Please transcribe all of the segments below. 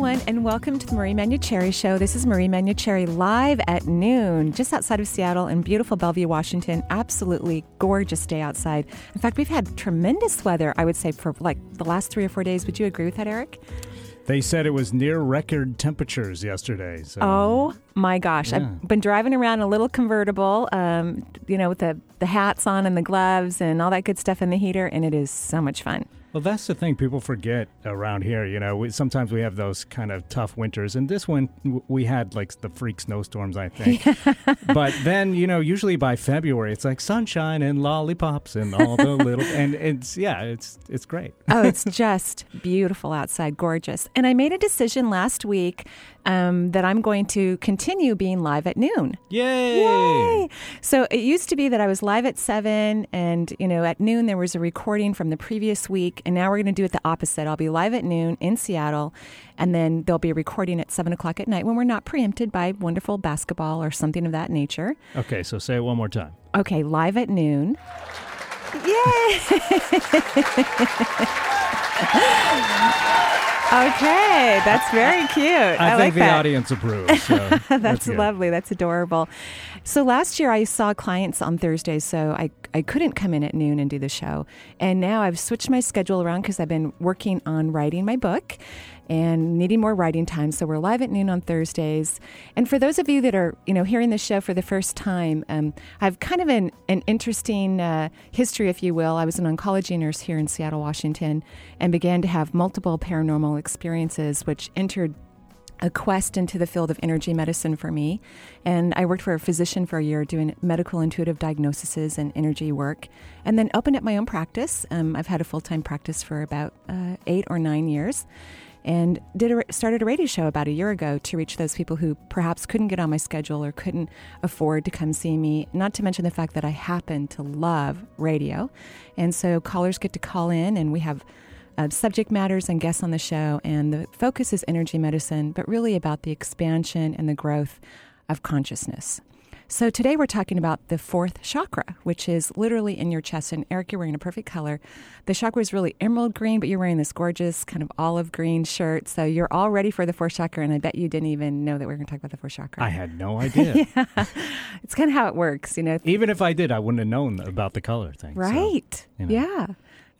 Everyone, and welcome to the Marie Manuchehri Show. This is Marie Manuchehri live at noon, just outside of Seattle in beautiful Bellevue, Washington. Absolutely gorgeous day outside. In fact, we've had tremendous weather, I would say, for like the last three or four days. Would you agree with that, Eric? They said it was near record temperatures yesterday. So. Oh my gosh! Yeah. I've been driving around a little convertible, um, you know, with the the hats on and the gloves and all that good stuff in the heater, and it is so much fun. Well, that's the thing people forget around here. You know, we, sometimes we have those kind of tough winters, and this one we had like the freak snowstorms, I think. but then, you know, usually by February, it's like sunshine and lollipops and all the little, and it's yeah, it's it's great. oh, it's just beautiful outside, gorgeous. And I made a decision last week um, that I'm going to continue being live at noon. Yay! Yay! So it used to be that I was live at seven, and you know, at noon there was a recording from the previous week, and now we're going to do it the opposite. I'll be live at noon in Seattle, and then there'll be a recording at seven o'clock at night when we're not preempted by wonderful basketball or something of that nature. Okay, so say it one more time. Okay, live at noon. Yay! okay, that's very cute. I, I, think like the that. audience approves. So That's good. lovely. That's adorable. So last year I saw clients on Thursdays, so I, I couldn't come in at noon and do the show. And now I've switched my schedule around because I've been working on writing my book and needing more writing time. So we're live at noon on Thursdays. And for those of you that are, you know, hearing the show for the first time, um, I've kind of an, an interesting uh, history, if you will. I was an oncology nurse here in Seattle, Washington, and began to have multiple paranormal experiences, which entered a quest into the field of energy medicine for me. And I worked for a physician for a year doing medical intuitive diagnoses and energy work, and then opened up my own practice. Um, I've had a full time practice for about uh, eight or nine years. And did a, started a radio show about a year ago to reach those people who perhaps couldn't get on my schedule or couldn't afford to come see me. Not to mention the fact that I happen to love radio, and so callers get to call in, and we have uh, subject matters and guests on the show. And the focus is energy medicine, but really about the expansion and the growth of consciousness. So today we're talking about the fourth chakra, which is literally in your chest. And Eric, you're wearing a perfect color. The chakra is really emerald green, but you're wearing this gorgeous kind of olive green shirt. So you're all ready for the fourth chakra. And I bet you didn't even know that we are going to talk about the fourth chakra. I had no idea. yeah. it's kind of how it works, you know. Even if I did, I wouldn't have known about the color thing. so Right. you know. Yeah.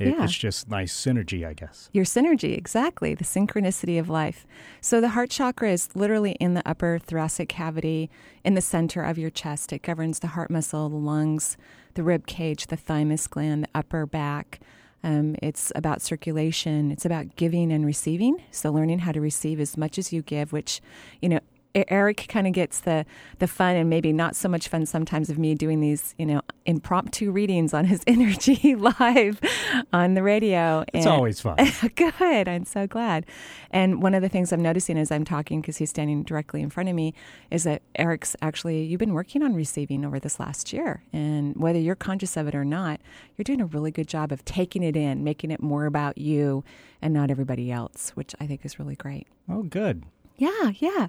It- yeah. It's just nice synergy, I guess. Your synergy, exactly, the synchronicity of life. So, the heart chakra is literally in the upper thoracic cavity, in the center of your chest. It governs the heart muscle, the lungs, the rib cage, the thymus gland, the upper back. Um, it's about circulation. It's about giving and receiving. So, learning how to receive as much as you give, which, you know, Eric kind of gets the the fun and maybe not so much fun sometimes of me doing these, you know, impromptu readings on his energy live on the radio. It's And- always fun. Good. I'm so glad. And one of the things I'm noticing as I'm talking, because he's standing directly in front of me, is that Eric's actually, you've been working on receiving over this last year. And whether you're conscious of it or not, you're doing a really good job of taking it in, making it more about you and not everybody else, which I think is really great. Oh, good. Yeah, yeah.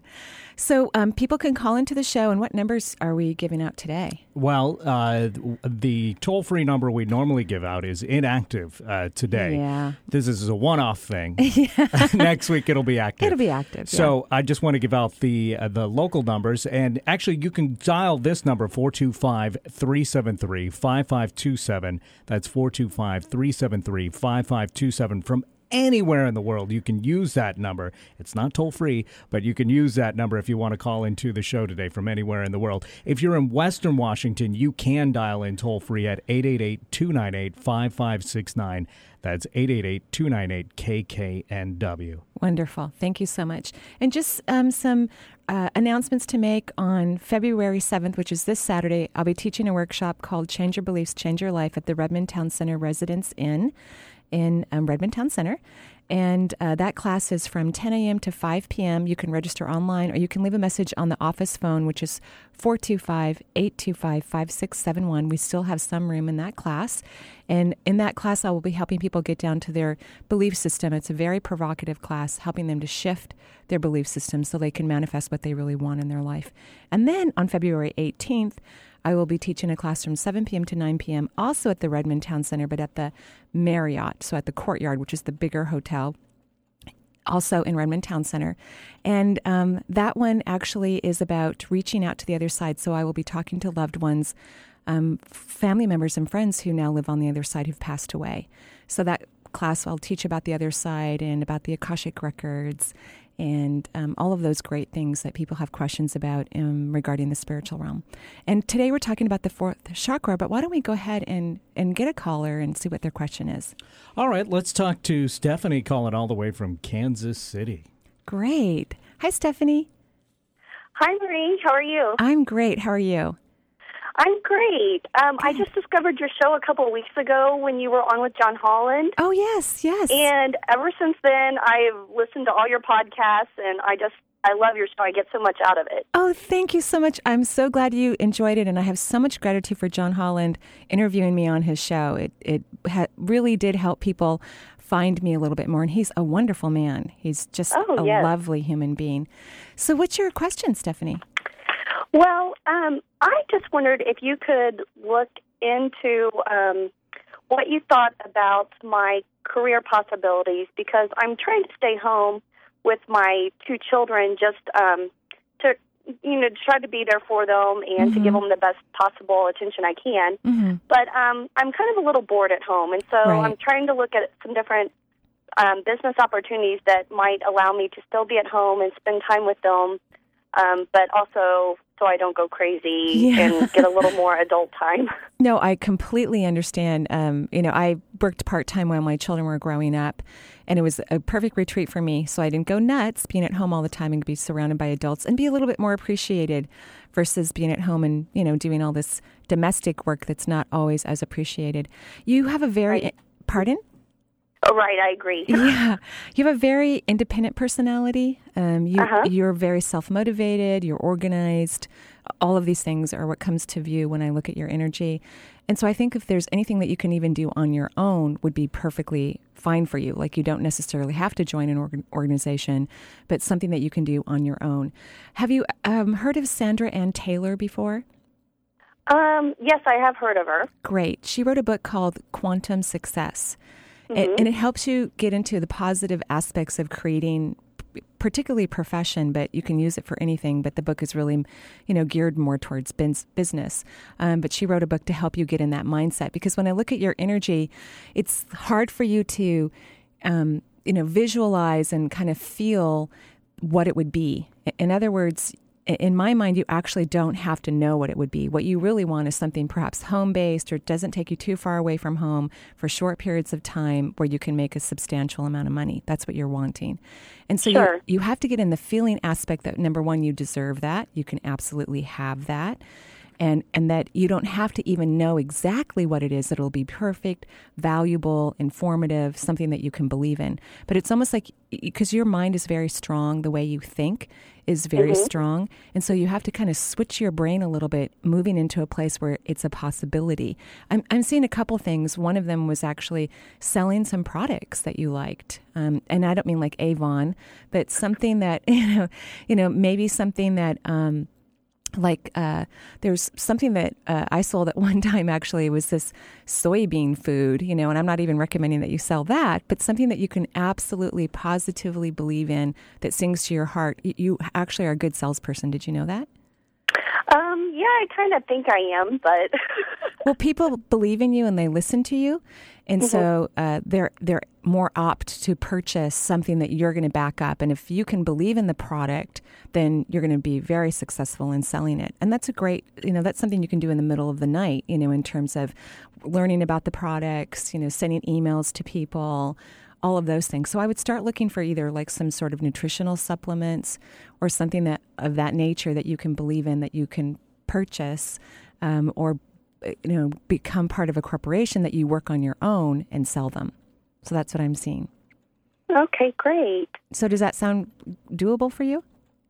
So um, people can call into the show, and what numbers are we giving out today? Well, uh, the toll free number we normally give out is inactive uh, today. Yeah. This is a one off thing. Next week it'll be active. It'll be active. So I just want to give out the uh, the local numbers, and actually you can dial this number 425 373 5527. That's 425 373 5527 from anywhere in the world, you can use that number. It's not toll free, but you can use that number if you want to call into the show today from anywhere in the world. If you're in Western Washington, you can dial in toll free at 888 298 5569. That's 888 298 KKNW. Wonderful. Thank you so much. And just um, some uh, announcements to make on February 7th, which is this Saturday. I'll be teaching a workshop called Change Your Beliefs, Change Your Life at the Redmond Town Center Residence Inn in um, Redmond Town Center. And uh, that class is from 10 a.m. to 5 p.m. You can register online or you can leave a message on the office phone, which is 425 825 5671. We still have some room in that class. And in that class, I will be helping people get down to their belief system. It's a very provocative class, helping them to shift their belief system so they can manifest what they really want in their life. And then on February 18th, I will be teaching a class from 7 p.m. to 9 p.m., also at the Redmond Town Center, but at the Marriott, so at the Courtyard, which is the bigger hotel also in Redmond Town Center. And um, that one actually is about reaching out to the other side. So I will be talking to loved ones, um, family members, and friends who now live on the other side who've passed away. So that class, I'll teach about the other side and about the Akashic records and um, all of those great things that people have questions about um, regarding the spiritual realm. And today we're talking about the fourth chakra, but why don't we go ahead and, and get a caller and see what their question is? All right, let's talk to Stephanie calling all the way from Kansas City. Great. Hi, Stephanie. Hi, Marie. How are you? I'm great. How are you? I'm great. Um, I just discovered your show a couple of weeks ago when you were on with John Holland. Oh, yes, yes. And ever since then, I've listened to all your podcasts, and I just I love your show. I get so much out of it. Oh, thank you so much. I'm so glad you enjoyed it, and I have so much gratitude for John Holland interviewing me on his show. It it ha- really did help people find me a little bit more, and he's a wonderful man. He's just oh, a yes. lovely human being. So, what's your question, Stephanie? Well, um, I just wondered if you could look into um, what you thought about my career possibilities because I'm trying to stay home with my two children just um, to you know try to be there for them and Mm-hmm. to give them the best possible attention I can. Mm-hmm. But um, I'm kind of a little bored at home, and so Right. I'm trying to look at some different um, business opportunities that might allow me to still be at home and spend time with them, um, but also so I don't go crazy Yeah. and get a little more adult time. No, I completely understand. Um, you know, I worked part time when my children were growing up, and it was a perfect retreat for me. So I didn't go nuts being at home all the time and be surrounded by adults and be a little bit more appreciated versus being at home and, you know, doing all this domestic work that's not always as appreciated. You have a very, pardon? Oh, right, I agree. yeah, you have a very independent personality. Um, you, Uh-huh. You're very self motivated. You're organized. All of these things are what comes to view when I look at your energy. And so I think if there's anything that you can even do on your own, would be perfectly fine for you. Like you don't necessarily have to join an organ- organization, but something that you can do on your own. Have you um, heard of Sandra Anne Taylor before? Um, yes, I have heard of her. Great. She wrote a book called Quantum Success. It, and it helps you get into the positive aspects of creating particularly profession but you can use it for anything but the book is really you know geared more towards business. Um, but she wrote a book to help you get in that mindset because when i look at your energy it's hard for you to um, you know visualize and kind of feel what it would be. In other words in my mind, you actually don't have to know what it would be. What you really want is something perhaps home based or doesn't take you too far away from home for short periods of time where you can make a substantial amount of money. That's what you're wanting. And so Sure. you, you have to get in the feeling aspect that number one, you deserve that. You can absolutely have that. And and that you don't have to even know exactly what it is that it'll be perfect, valuable, informative, something that you can believe in. But it's almost like because your mind is very strong, the way you think is very mm-hmm. strong. And so you have to kind of switch your brain a little bit, moving into a place where it's a possibility. I'm, I'm seeing a couple things. One of them was actually selling some products that you liked. Um, and I don't mean like Avon, but something that, you know, you know, maybe something that, um, like uh, there's something that uh, I sold at one time actually was this soybean food, you know, and I'm not even recommending that you sell that, but something that you can absolutely positively believe in that sings to your heart. You actually are a good salesperson. Did you know that? Um, yeah, I kind of think I am, but well, people believe in you and they listen to you, and mm-hmm. so uh, they're they're more apt to purchase something that you're going to back up. And if you can believe in the product, then you're going to be very successful in selling it. And that's a great, you know, that's something you can do in the middle of the night, you know, in terms of learning about the products, you know, sending emails to people, all of those things. So I would start looking for either like some sort of nutritional supplements or something that of that nature that you can believe in that you can purchase um, or you know become part of a corporation that you work on your own and sell them. So that's what I'm seeing. Okay, great. So does that sound doable for you?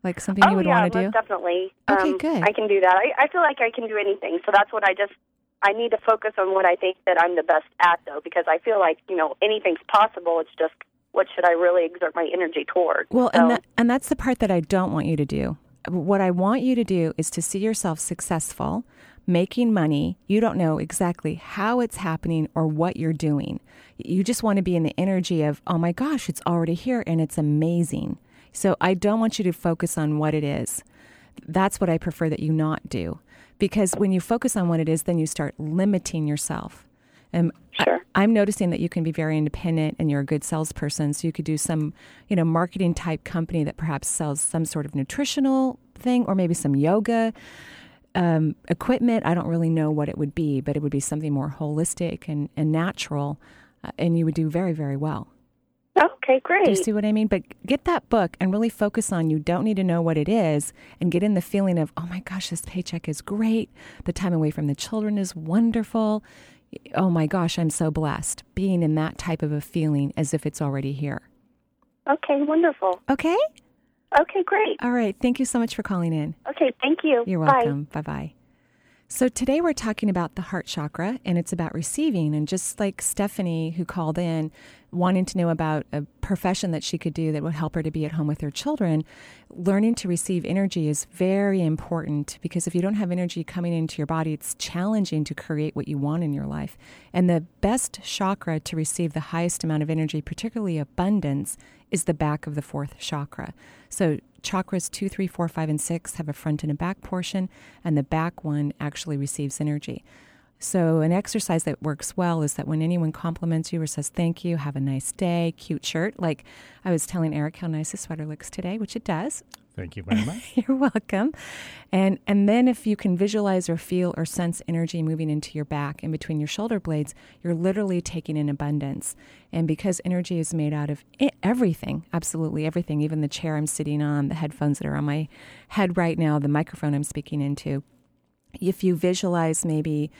Like something you oh, would yeah, want to do? definitely. Okay, um, good. I can do that. I, I feel like I can do anything. So that's what I just I need to focus on what I think that I'm the best at, though, because I feel like you know anything's possible. It's just what should I really exert my energy toward? Well, so. and that, and that's the part that I don't want you to do. What I want you to do is to see yourself successful, making money. You don't know exactly how it's happening or what you're doing. You just want to be in the energy of, oh my gosh, it's already here and it's amazing. So I don't want you to focus on what it is. That's what I prefer that you not do. Because when you focus on what it is, then you start limiting yourself. And sure. I, am noticing that you can be very independent and you're a good salesperson. So you could do some, you know, marketing type company that perhaps sells some sort of nutritional thing or maybe some yoga um, equipment. I don't really know what it would be, but it would be something more holistic and, and natural. Uh, and you would do very, very well. Okay, great. Do you see what I mean? But get that book and really focus on you don't need to know what it is and get in the feeling of, oh my gosh, this paycheck is great. The time away from the children is wonderful. Oh my gosh, I'm so blessed. Being in that type of a feeling as if it's already here. Okay, wonderful. Okay? Okay, great. All right. Thank you so much for calling in. Okay, thank you. You're welcome. Bye bye. So, today we're talking about the heart chakra and it's about receiving. And just like Stephanie, who called in wanting to know about a profession that she could do that would help her to be at home with her children, learning to receive energy is very important because if you don't have energy coming into your body, it's challenging to create what you want in your life. And the best chakra to receive the highest amount of energy, particularly abundance, is the back of the fourth chakra. So, chakras two, three, four, five, and six have a front and a back portion, and the back one actually receives energy. So, an exercise that works well is that when anyone compliments you or says thank you, have a nice day, cute shirt, like I was telling Eric how nice his sweater looks today, which it does. Thank you very much. You're welcome. And and then if you can visualize or feel or sense energy moving into your back in between your shoulder blades, you're literally taking in abundance. And because energy is made out of everything, absolutely everything, even the chair I'm sitting on, the headphones that are on my head right now, the microphone I'm speaking into. If you visualize maybe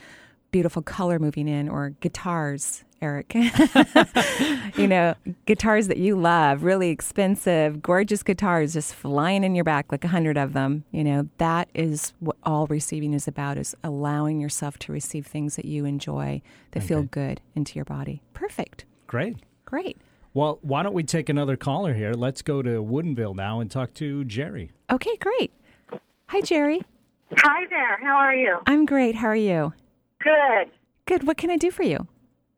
beautiful color moving in or guitars Eric. you know, guitars that you love, really expensive, gorgeous guitars just flying in your back like a hundred of them. You know, that is what all receiving is about is allowing yourself to receive things that you enjoy that okay. feel good into your body. Perfect. Great. Great. Well, why don't we take another caller here? Let's go to Woodinville now and talk to Jerry. Okay, great. Hi, Jerry. Hi there. How are you? I'm great. How are you? Good. Good. What can I do for you?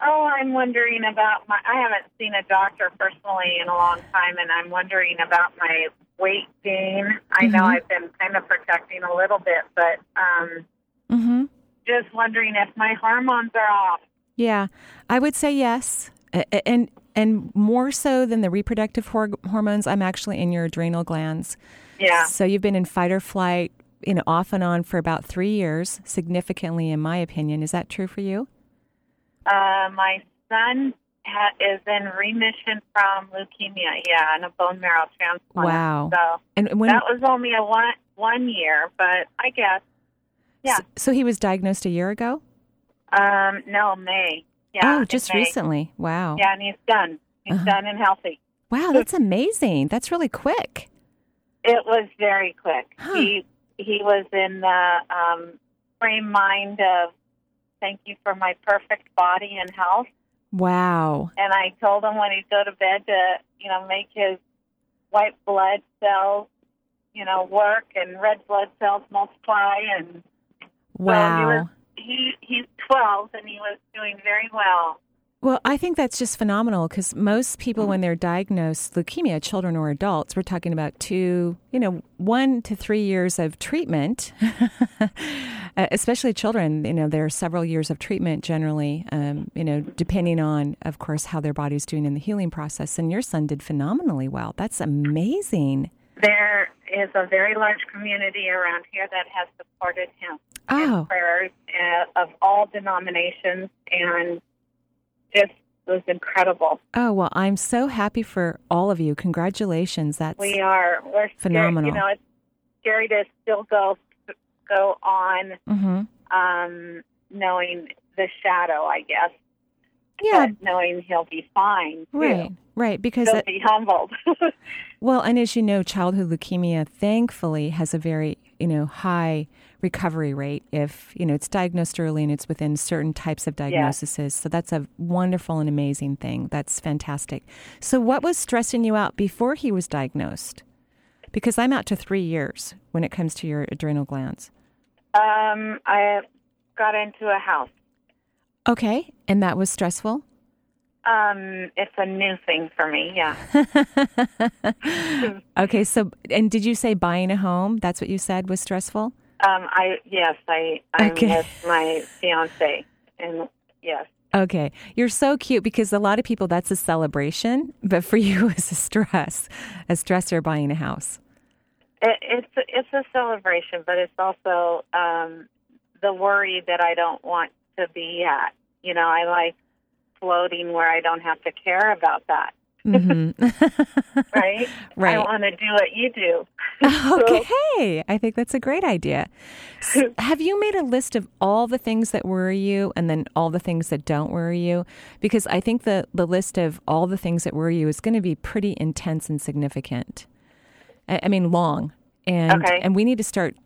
Oh, I'm wondering about my. I haven't seen a doctor personally in a long time, and I'm wondering about my weight gain. I mm-hmm. know I've been kind of protecting a little bit, but um, mm-hmm. just wondering if my hormones are off. Yeah, I would say yes, and and more so than the reproductive hor- hormones. I'm actually in your adrenal glands. Yeah. So you've been in fight or flight, you know, off and on for about three years, significantly, in my opinion. Is that true for you? Uh, my son ha- is in remission from leukemia. Yeah, and a bone marrow transplant. Wow. So and when, that was only a one one year, but I guess. Yeah. So, so he was diagnosed a year ago? Um, no, May. Yeah. oh, just recently. Wow. Yeah, and he's done. He's Uh-huh. done and healthy. Wow, that's amazing. That's really quick. It was very quick. Huh. He he was in the um, frame mind of thank you for my perfect body and health. Wow. And I told him when he'd go to bed to you know make his white blood cells you know work and red blood cells multiply and Wow. he he's 12 and he was doing very well. Well, I think that's just phenomenal because most people, when they're diagnosed leukemia, children or adults, we're talking about two, you know, one to three years of treatment, Uh, especially children. You know, there are several years of treatment generally, um, you know, depending on, of course, how their body's doing in the healing process. And your son did phenomenally well. That's amazing. There is a very large community around here that has supported him. Oh, prayers uh, of all denominations and just was incredible. oh, well, I'm so happy for all of you. Congratulations. That's We are we're scared- Phenomenal. you know, it's scary to still go go on hmm um, knowing the shadow, I guess. yeah, But knowing he'll be fine. Too. right, right. Because He'll be humbled. Well, and as you know, childhood leukemia thankfully has a very, you know, high recovery rate if, you know, it's diagnosed early and it's within certain types of diagnoses. So that's a wonderful and amazing thing. That's fantastic. So what was stressing you out before he was diagnosed? Because I'm out to 3 years when it comes to your adrenal glands. um, I got into a house. Okay, and that was stressful? Um, it's a new thing for me. Yeah. okay, so and did you say buying a home? That's what you said was stressful? Um, I yes, I I'm Okay. with my fiance, and yes. Okay. You're so cute because a lot of people that's a celebration, but for you it's a stress, a stressor buying a house. It, it's it's a celebration, but it's also um, the worry that I don't want to be at. You know, I like floating where I don't have to care about that. Hmm Right? Right. I want to do what you do. okay. I think that's a great idea. S- have you made a list of all the things that worry you and then all the things that don't worry you? Because I think the, the list of all the things that worry you is going to be pretty intense and significant. I, I mean, long. And, Okay. and we need to start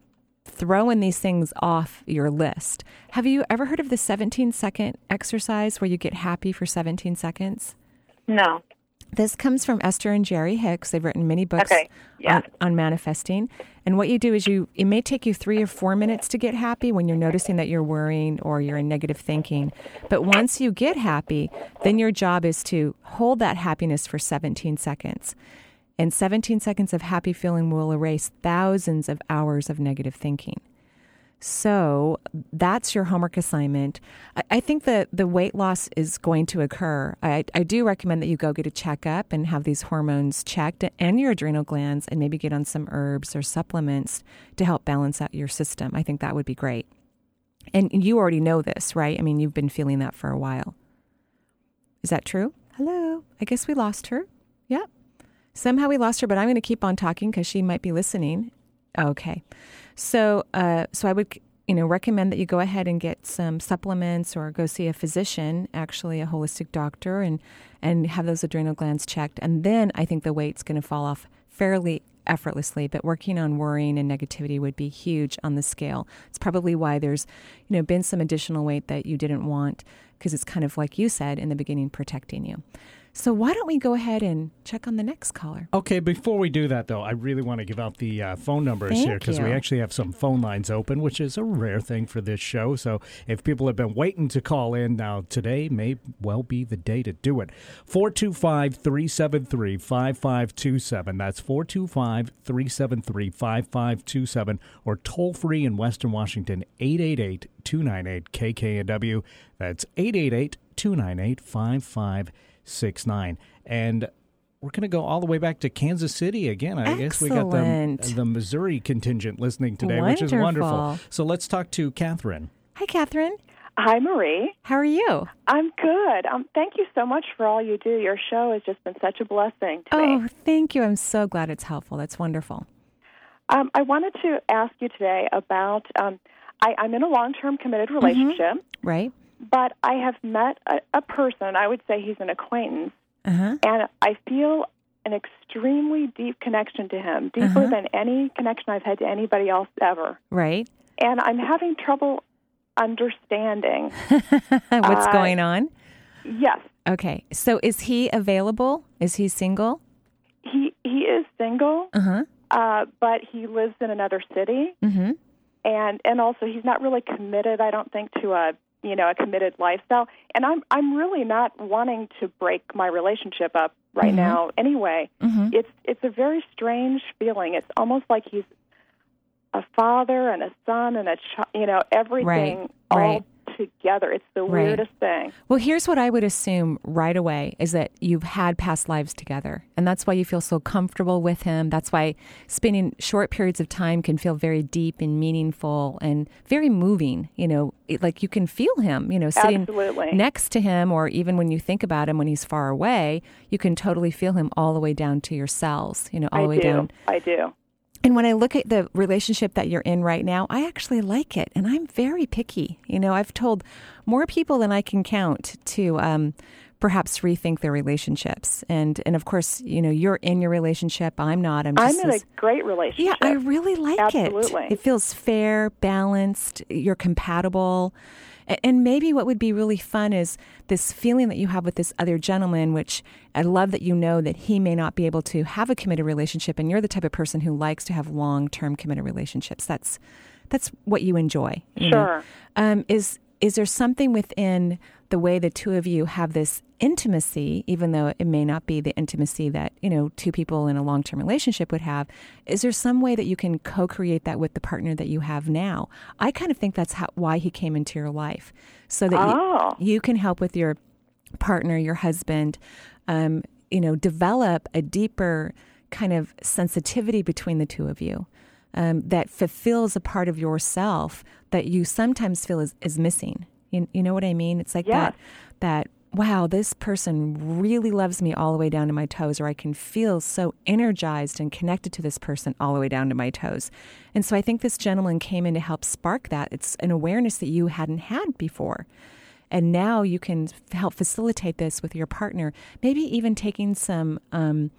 throwing these things off your list. Have you ever heard of the 17 second exercise where you get happy for 17 seconds? No. This comes from Esther and Jerry Hicks. They've written many books Okay, yeah. on, on manifesting. And what you do is you it may take you 3 or 4 minutes to get happy when you're noticing that you're worrying or you're in negative thinking. But once you get happy, then your job is to hold that happiness for 17 seconds. And 17 seconds of happy feeling will erase thousands of hours of negative thinking. So that's your homework assignment. I, I think that the weight loss is going to occur. I, I do recommend that you go get a checkup and have these hormones checked and your adrenal glands and maybe get on some herbs or supplements to help balance out your system. I think that would be great. And you already know this, right? I mean, you've been feeling that for a while. Is that true? Hello. I guess we lost her. Yep. Somehow we lost her, but I'm going to keep on talking because she might be listening. Okay. So, uh, so I would, you know, recommend that you go ahead and get some supplements or go see a physician, actually a holistic doctor, and and have those adrenal glands checked. And then I think the weight's going to fall off fairly effortlessly. But working on worrying and negativity would be huge on the scale. It's probably why there's, you know, been some additional weight that you didn't want because it's kind of like you said in the beginning, protecting you. So why don't we go ahead and check on the next caller? Okay, before we do that, though, I really want to give out the uh, phone numbers Thank here because we actually have some phone lines open, which is a rare thing for this show. So if people have been waiting to call in, now today may well be the day to do it. 425 373 5527. That's 425 373 5527 or toll free in Western Washington 888 298 KKNW. That's 888 298 5569. And we're going to go all the way back to Kansas City again. I guess we got the, the Missouri contingent listening today, which is wonderful. Wonderful. So let's talk to Catherine. Hi, Catherine. Hi, Marie. How are you? I'm good. Um, thank you so much for all you do. Your show has just been such a blessing to Oh, me. thank you. I'm so glad it's helpful. That's wonderful. Um, I wanted to ask you today about. Um, I, I'm in a long-term committed relationship, Right? But I have met a, a person. I would say he's an acquaintance, Uh huh. and I feel an extremely deep connection to him, deeper Uh-huh. than any connection I've had to anybody else ever. Right. And I'm having trouble understanding. What's Uh, going on? yes, Okay. So is he available? Is he single? he he is single, Uh huh. uh, but he lives in another city, Mm-hmm. and and also he's not really committed. I don't think to a you know a committed lifestyle. And I'm I'm really not wanting to break my relationship up right Mhm. now. Anyway, Mm-hmm. it's it's a very strange feeling. It's almost like he's a father and a son and a child. You know everything all right. Together. It's the Right. weirdest thing. Well, here's what I would assume right away is that you've had past lives together. And that's why you feel so comfortable with him. That's why spending short periods of time can feel very deep and meaningful and very moving. You know, it, like you can feel him, you know, sitting Absolutely. next to him, or even when you think about him when he's far away, you can totally feel him all the way down to your cells, you know, all I the way do. down I do. And when I look at the relationship that you're in right now, I actually like it. And I'm very picky. You know, I've told more people than I can count to um, perhaps rethink their relationships. And, and of course, you know, you're in your relationship. I'm not. I'm I'm in this- a great relationship. yeah, I really like Absolutely. it. It feels fair, balanced, you're compatible. And maybe what would be really fun is this feeling that you have with this other gentleman, which I love that you know that he may not be able to have a committed relationship, and you're the type of person who likes to have long-term committed relationships. That's that's what you enjoy. you? Sure. Um, is is there something within the way the two of you have this intimacy, even though it may not be the intimacy that you know two people in a long term relationship would have? Is there some way that you can co create that with the partner that you have now? I kind of think that's how, why he came into your life, so that Oh. you, you can help with your partner, your husband, um, you know, develop a deeper kind of sensitivity between the two of you um, that fulfills a part of yourself that you sometimes feel is, is missing. You, you know what I mean? It's like Yes. that, that, wow, this person really loves me all the way down to my toes, or I can feel so energized and connected to this person all the way down to my toes. And so I think this gentleman came in to help spark that. It's an awareness that you hadn't had before. And now you can help facilitate this with your partner. Maybe even taking some um,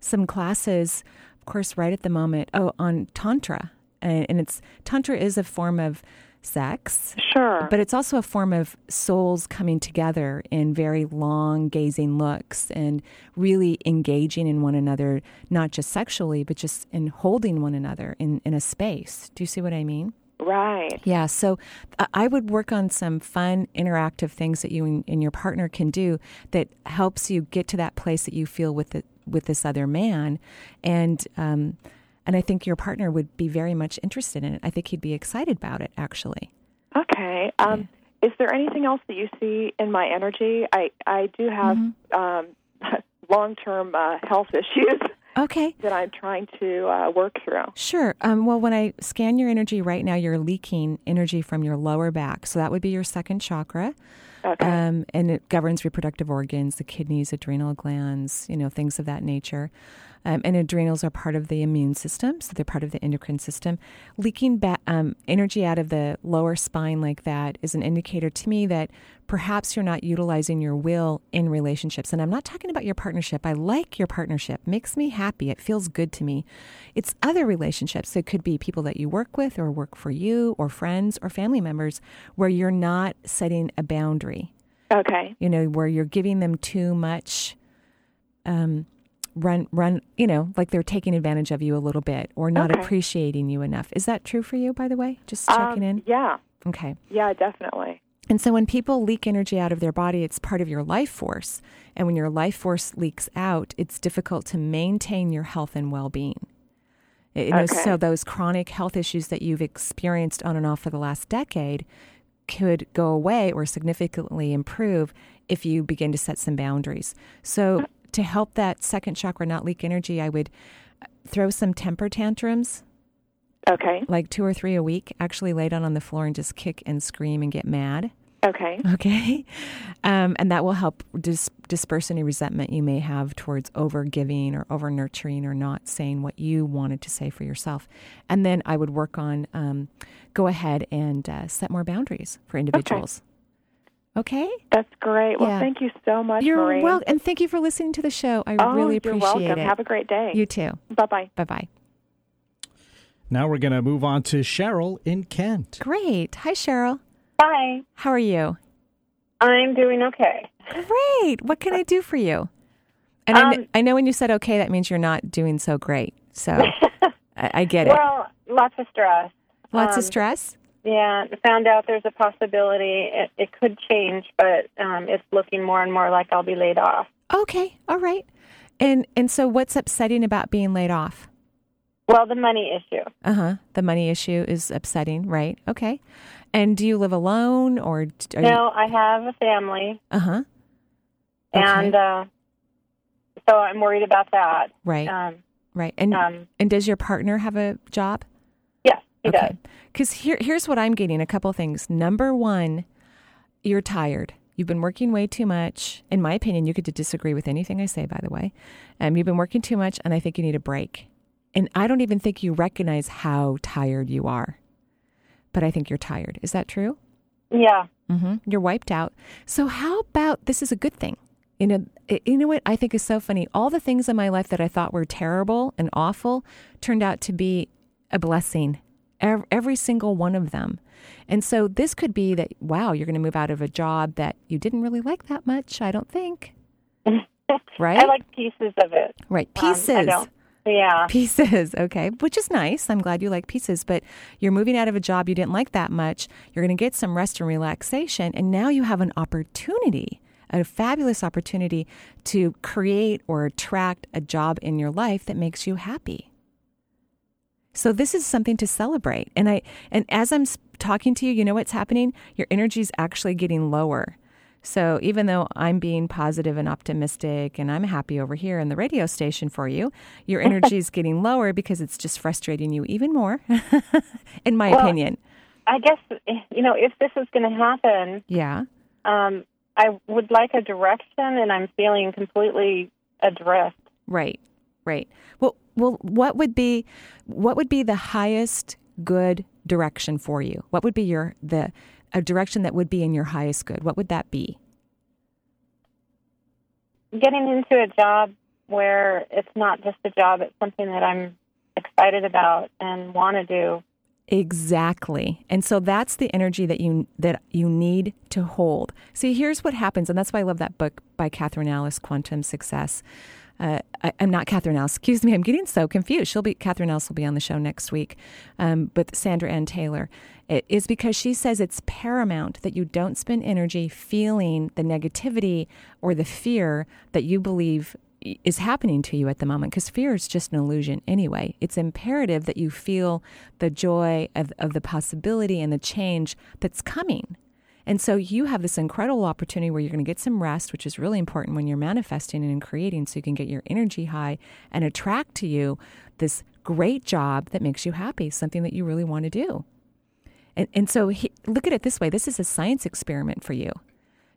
some classes, of course, right at the moment. Oh, on tantra, and, and it's tantra is a form of sex, Sure. but it's also a form of souls coming together in very long gazing looks and really engaging in one another, not just sexually, but just in holding one another in, in a space. Do you see what I mean? right. Yeah, so I- I would work on some fun, interactive things that you and, and your partner can do that helps you get to that place that you feel with the, with this other man, and um, and I think your partner would be very much interested in it. I think he'd be excited about it, actually. Okay. Um, Is there anything else that you see in my energy? I I do have Mm-hmm. um, long term uh, health issues Okay. that I'm trying to uh, work through. Sure. Um, well, when I scan your energy right now, you're leaking energy from your lower back. So that would be your second chakra. Okay. Um, and it governs reproductive organs, the kidneys, adrenal glands, you know, things of that nature. Um, and adrenals are part of the immune system, so they're part of the endocrine system. Leaking ba- um, energy out of the lower spine like that is an indicator to me that perhaps you're not utilizing your will in relationships. And I'm not talking about your partnership. I like your partnership; makes me happy. It feels good to me. It's other relationships. It could be people that you work with, or work for you, or friends, or family members, where you're not setting a boundary okay. you know, where you're giving them too much, um, run, run, you know, like they're taking advantage of you a little bit or not Okay. appreciating you enough. Is that true for you, by the way? Just Um, checking in. Yeah. Okay. Yeah. Definitely. And so when people leak energy out of their body, it's part of your life force. And when your life force leaks out, it's difficult to maintain your health and well being. You know, Okay. so those chronic health issues that you've experienced on and off for the last decade could go away or significantly improve if you begin to set some boundaries. So to help that second chakra not leak energy, I would uh, throw some temper tantrums Okay. like two or three a week, actually lay down on the floor and just kick and scream and get mad. Okay. Okay. Um, and that will help dis- disperse any resentment you may have towards over giving or over nurturing or not saying what you wanted to say for yourself. And then I would work on um, go ahead and uh, set more boundaries for individuals. Okay. okay? That's great. Well, Yeah. thank you so much, You're Maureen. welcome. And thank you for listening to the show. I Oh, really you're appreciate welcome. it. Have a great day. you too. Bye bye. Bye bye. Now we're going to move on to Cheryl in Kent. Great. Hi, Cheryl. Hi, How are you? I'm doing okay. Great. What can I do for you? And I, kn- Um, I know when you said okay, that means you're not doing so great. So I, I get it. Well, lots of stress. Lots um, of stress. Yeah, found out there's a possibility it, it could change, but um, it's looking more and more like I'll be laid off. Okay. All right. And and so what's upsetting about being laid off? Well, the money issue. Uh huh. The money issue is upsetting, right? Okay. And do you live alone or No, I have a family. Uh huh. and uh, so I'm worried about that. Right. Um, right. And um, and does your partner have a job? yes, he does. Because here, here's what I'm getting a couple things. Number one, you're tired. You've been working way too much. In my opinion, you could disagree with anything I say, by the way. Um, you've been working too much, and I think you need a break. And I don't even think you recognize how tired you are. But I think you're tired. Is that true? Yeah. hmm You're wiped out. So how about this is a good thing? You know, you know what I think is so funny. All the things in my life that I thought were terrible and awful turned out to be a blessing. Ev- Every single one of them. And so this could be that wow, you're going to move out of a job that you didn't really like that much. I don't think. Right. I like pieces of it. right Um, pieces. I don't. Yeah. Pieces, okay, which is nice. I'm glad you like pieces, but you're moving out of a job you didn't like that much. You're going to get some rest and relaxation, and now you have an opportunity, a fabulous opportunity to create or attract a job in your life that makes you happy. So this is something to celebrate. And I and as I'm talking to you, you know what's happening? Your energy is actually getting lower. So even though I'm being positive and optimistic and I'm happy over here in the radio station for you, your energy is getting lower because it's just frustrating you even more, in my Well- opinion. I guess you know if this is going to happen, Yeah. um, I would like a direction, and I'm feeling completely adrift. Right. Right. Well, well, what would be what would be the highest good direction for you? What would be your the a direction that would be in your highest good? What would that be? Getting into a job where it's not just a job; it's something that I'm excited about and want to do. Exactly. And so that's the energy that you that you need to hold. See, here's what happens, and that's why I love that book by Catherine Alice, Quantum Success. Uh, I, I'm not Catherine Alice. Excuse me. I'm getting so confused. She'll be Catherine Else will be on the show next week, um, with Sandra Anne Taylor. It is because she says it's paramount that you don't spend energy feeling the negativity or the fear that you believe is happening to you at the moment because fear is just an illusion anyway. It's imperative that you feel the joy of, of the possibility and the change that's coming. And so you have this incredible opportunity where you're going to get some rest, which is really important when you're manifesting and creating so you can get your energy high and attract to you this great job that makes you happy, something that you really want to do. And, and so he, look at it this way this is a science experiment for you.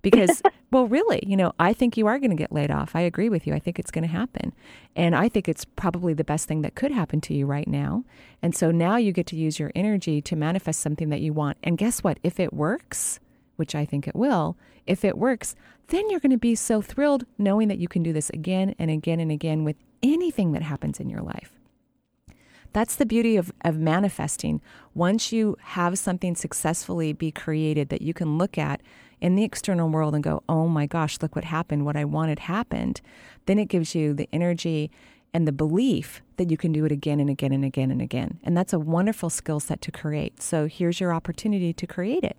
Because well really you know i think you are going to get laid off. I agree with you. I think it's going to happen. And i think it's probably the best thing that could happen to you right now. And so now you get to use your energy to manifest something that you want. And guess what? If it works which i think it will if it works then you're going to be so thrilled knowing that you can do this again and again and again with anything that happens in your life that's the beauty of, of manifesting. Once you have something successfully be created that you can look at in the external world and go, oh my gosh, look what happened. What I wanted happened. Then it gives you the energy and the belief that you can do it again and again and again and again. And that's a wonderful skill set to create. So here's your opportunity to create it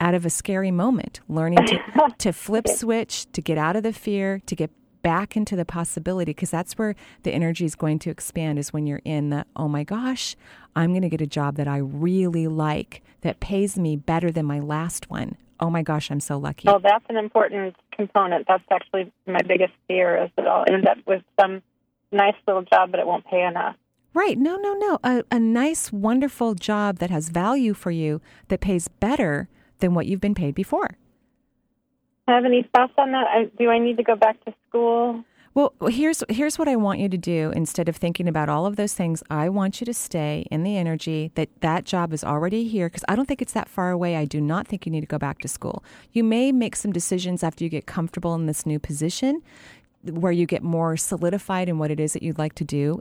out of a scary moment, learning to, to flip switch, to get out of the fear, to get back into the possibility, because that's where the energy is going to expand is when you're in the, oh my gosh, I'm going to get a job that I really like that pays me better than my last one. Oh my gosh, I'm so lucky. Well, that's an important component. That's actually my biggest fear is that I'll end up with some nice little job, but it won't pay enough. Right. No, no, no. A, a nice, wonderful job that has value for you that pays better than what you've been paid before. Have any thoughts on that? I, do I need to go back to school? Well, here's here's what I want you to do instead of thinking about all of those things. I want you to stay in the energy that that job is already here because I don't think it's that far away. I do not think you need to go back to school. You may make some decisions after you get comfortable in this new position where you get more solidified in what it is that you'd like to do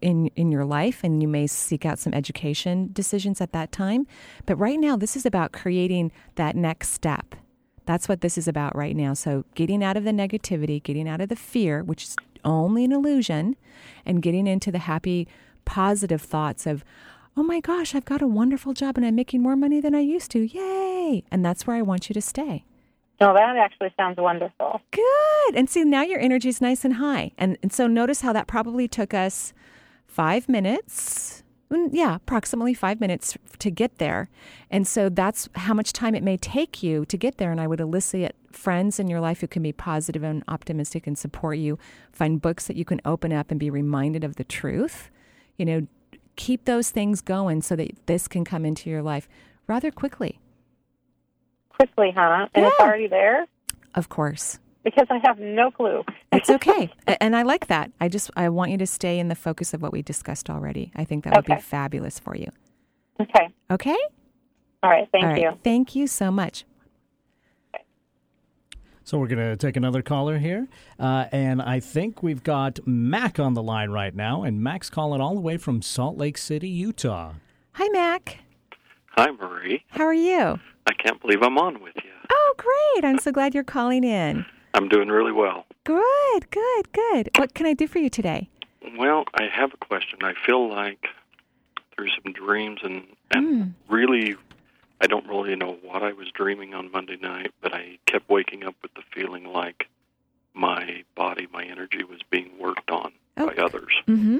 in in your life and you may seek out some education decisions at that time. But right now this is about creating that next step that's what this is about right now. So, getting out of the negativity, getting out of the fear, which is only an illusion, and getting into the happy, positive thoughts of, oh my gosh, I've got a wonderful job and I'm making more money than I used to. Yay! And that's where I want you to stay. No, that actually sounds wonderful. Good. And see, now your energy is nice and high. And, and so notice how that probably took us five minutes Mm, yeah, approximately five minutes to get there. And so that's how much time it may take you to get there. And I would elicit friends in your life who can be positive and optimistic and support you. Find books that you can open up and be reminded of the truth. You know, keep those things going so that this can come into your life rather quickly. Quickly, huh? And yeah. it's already there? Of course because I have no clue. it's okay. And I like that. I just I want you to stay in the focus of what we discussed already. I think that would okay. be fabulous for you. Okay. Okay? All right. Thank All right. you. Thank you so much. So we're going to take another caller here. Uh, and I think we've got Mac on the line right now. And Mac's calling all the way from Salt Lake City, Utah. Hi, Mac. Hi, Marie. How are you? I can't believe I'm on with you. Oh, great. I'm so glad you're calling in. I'm doing really well. Good, good, good. What can I do for you today? Well, I have a question. I feel like there's some dreams, and, and mm. really, I don't really know what I was dreaming on Monday night, but I kept waking up with the feeling like my body, my energy was being worked on oh. by others. Mm-hmm.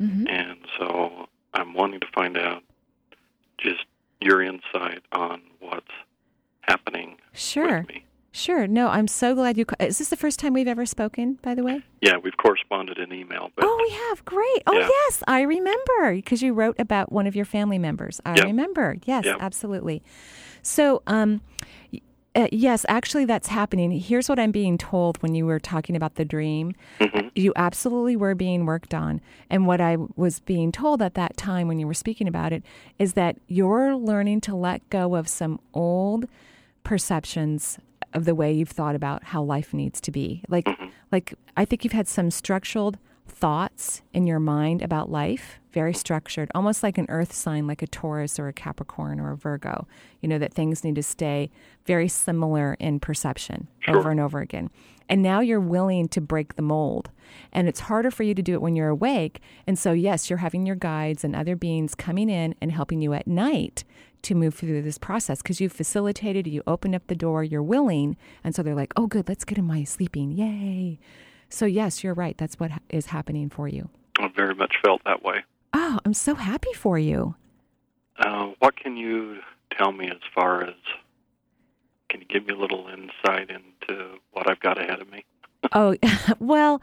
Mm-hmm. And so I'm wanting to find out just your insight on what's happening sure. with me. Sure. No, I'm so glad you. Is this the first time we've ever spoken, by the way? Yeah, we've corresponded in email. But, oh, we have. Great. Oh, yeah. yes, I remember because you wrote about one of your family members. I yep. remember. Yes, yep. absolutely. So, um, uh, yes, actually, that's happening. Here's what I'm being told when you were talking about the dream. Mm-hmm. You absolutely were being worked on. And what I was being told at that time when you were speaking about it is that you're learning to let go of some old perceptions of the way you've thought about how life needs to be. Like mm-hmm. like I think you've had some structured thoughts in your mind about life, very structured, almost like an earth sign like a Taurus or a Capricorn or a Virgo. You know that things need to stay very similar in perception sure. over and over again. And now you're willing to break the mold. And it's harder for you to do it when you're awake. And so, yes, you're having your guides and other beings coming in and helping you at night to move through this process because you've facilitated, you opened up the door, you're willing. And so they're like, oh, good, let's get in my sleeping. Yay. So, yes, you're right. That's what is happening for you. I very much felt that way. Oh, I'm so happy for you. Uh, what can you tell me as far as, can you give me a little insight into what I've got ahead of me? oh, well,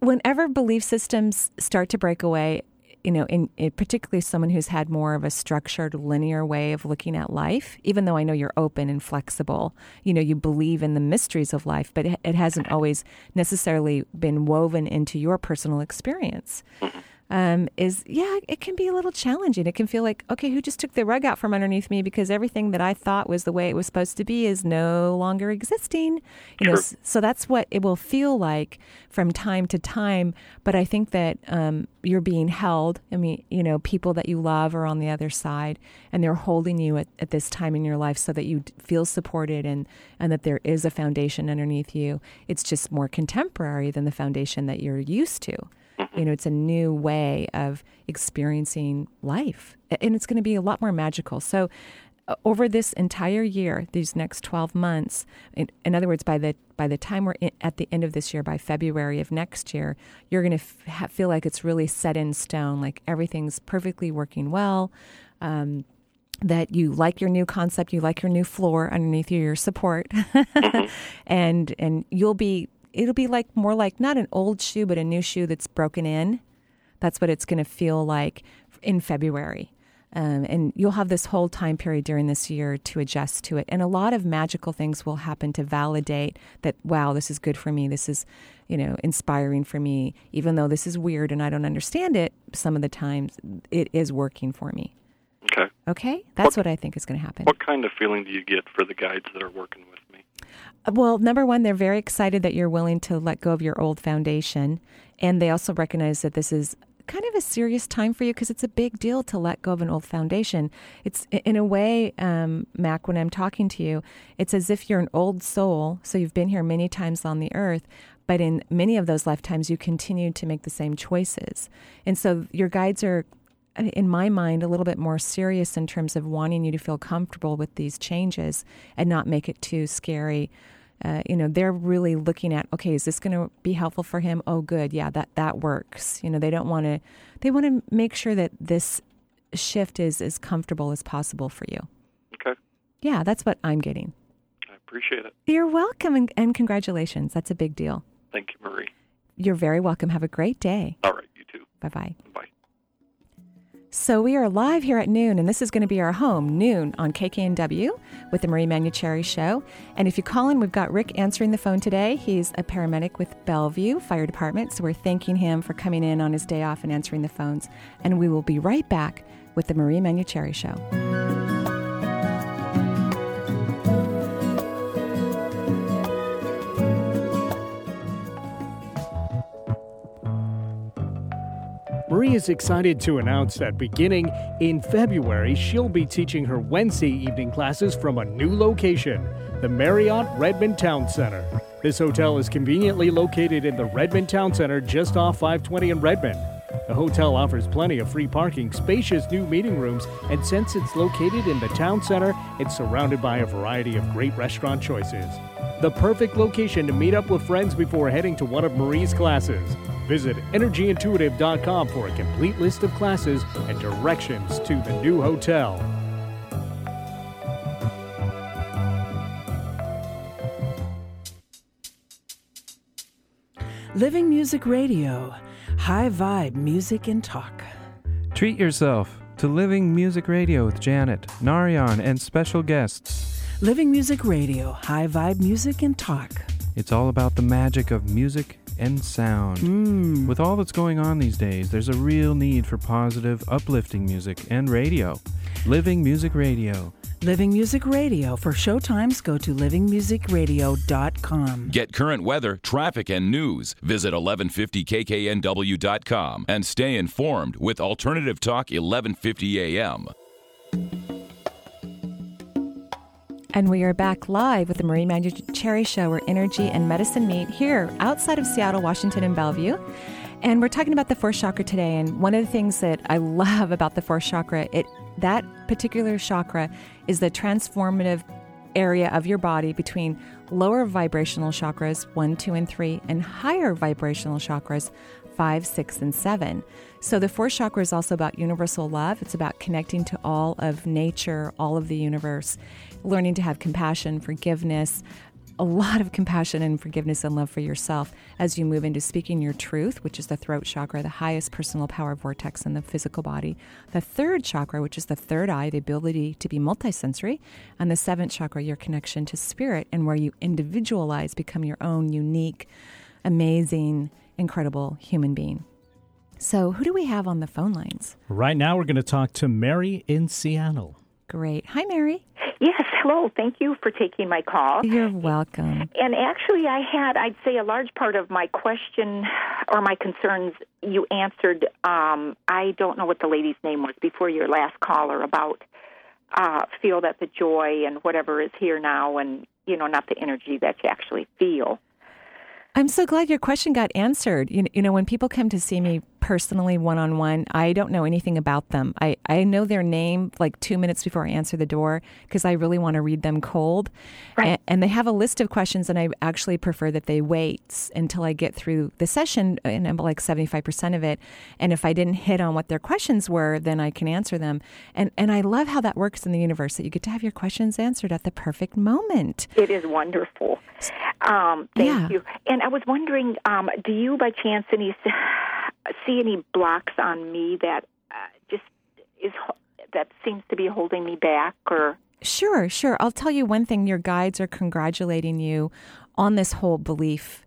whenever belief systems start to break away, you know, in, in, particularly someone who's had more of a structured, linear way of looking at life, even though I know you're open and flexible, you know, you believe in the mysteries of life, but it, it hasn't always necessarily been woven into your personal experience. Mm-hmm um, is yeah, it can be a little challenging. It can feel like, okay, who just took the rug out from underneath me because everything that I thought was the way it was supposed to be is no longer existing. You know, so that's what it will feel like from time to time. But I think that um, you're being held. I mean, you know, people that you love are on the other side, and they're holding you at, at this time in your life so that you feel supported and and that there is a foundation underneath you. It's just more contemporary than the foundation that you're used to. You know, it's a new way of experiencing life, and it's going to be a lot more magical. So, uh, over this entire year, these next 12 months, in, in other words, by the by the time we're in, at the end of this year, by February of next year, you're going to f- feel like it's really set in stone, like everything's perfectly working well. Um, that you like your new concept, you like your new floor underneath you, your support, mm-hmm. and and you'll be it'll be like more like not an old shoe, but a new shoe that's broken in. That's what it's going to feel like in February. Um, and you'll have this whole time period during this year to adjust to it. And a lot of magical things will happen to validate that, wow, this is good for me. This is, you know, inspiring for me. Even though this is weird and I don't understand it, some of the times it is working for me. Okay. Okay? That's what, what I think is going to happen. What kind of feeling do you get for the guides that are working with me? Uh, well, number one, they're very excited that you're willing to let go of your old foundation. And they also recognize that this is kind of a serious time for you because it's a big deal to let go of an old foundation. It's in a way, um, Mac, when I'm talking to you, it's as if you're an old soul. So you've been here many times on the earth, but in many of those lifetimes, you continue to make the same choices. And so your guides are, in my mind, a little bit more serious in terms of wanting you to feel comfortable with these changes and not make it too scary uh, you know they're really looking at okay is this going to be helpful for him? Oh good. Yeah that that works. You know they don't want to they want to make sure that this shift is as comfortable as possible for you. Okay. Yeah that's what i'm getting. I appreciate it. You're welcome and, and congratulations. That's a big deal. Thank you marie. You're very welcome. Have a great day. All right you too. Bye-bye. bye so we are live here at noon, and this is going to be our home, noon on KKNW with the Marie Manuchehri Show. And if you call in, we've got Rick answering the phone today. He's a paramedic with Bellevue Fire Department, so we're thanking him for coming in on his day off and answering the phones. And we will be right back with the Marie Manuchehri Show. Is excited to announce that beginning in February, she'll be teaching her Wednesday evening classes from a new location, the Marriott Redmond Town Center. This hotel is conveniently located in the Redmond Town Center just off 520 in Redmond. The hotel offers plenty of free parking, spacious new meeting rooms, and since it's located in the town center, it's surrounded by a variety of great restaurant choices. The perfect location to meet up with friends before heading to one of Marie's classes. Visit energyintuitive.com for a complete list of classes and directions to the new hotel. Living Music Radio, high vibe music and talk. Treat yourself to Living Music Radio with Janet, Narion, and special guests. Living Music Radio, high vibe music and talk. It's all about the magic of music and sound. Mm. With all that's going on these days, there's a real need for positive, uplifting music and radio. Living Music Radio. Living Music Radio. For showtimes, go to livingmusicradio.com. Get current weather, traffic, and news. Visit 1150kknw.com and stay informed with Alternative Talk 1150 AM. And we are back live with the Marie Manuchehri Show, where energy and medicine meet here outside of Seattle, Washington, and Bellevue. And we're talking about the fourth chakra today. And one of the things that I love about the fourth chakra, it that particular chakra is the transformative area of your body between lower vibrational chakras, one, two, and three, and higher vibrational chakras, five, six, and seven. So the fourth chakra is also about universal love. It's about connecting to all of nature, all of the universe learning to have compassion, forgiveness, a lot of compassion and forgiveness and love for yourself as you move into speaking your truth, which is the throat chakra, the highest personal power vortex in the physical body. The third chakra, which is the third eye, the ability to be multisensory. And the seventh chakra, your connection to spirit and where you individualize, become your own unique, amazing, incredible human being. So, who do we have on the phone lines? Right now, we're going to talk to Mary in Seattle. Great. Hi, Mary. Yes, hello. Thank you for taking my call. You're welcome. And actually, I had, I'd say, a large part of my question or my concerns you answered. Um, I don't know what the lady's name was before your last caller about uh, feel that the joy and whatever is here now, and you know, not the energy that you actually feel. I'm so glad your question got answered. You, you know, when people come to see me personally one on one, I don't know anything about them. I, I know their name like two minutes before I answer the door because I really want to read them cold. Right. And, and, they have a list of questions, and I actually prefer that they wait until I get through the session, and I'm like 75% of it. And if I didn't hit on what their questions were, then I can answer them. And, and I love how that works in the universe that you get to have your questions answered at the perfect moment. It is wonderful. Um, thank Yeah. you. And I was wondering, um, do you by chance any see any blocks on me that uh, just is that seems to be holding me back or Sure, sure. I'll tell you one thing your guides are congratulating you on this whole belief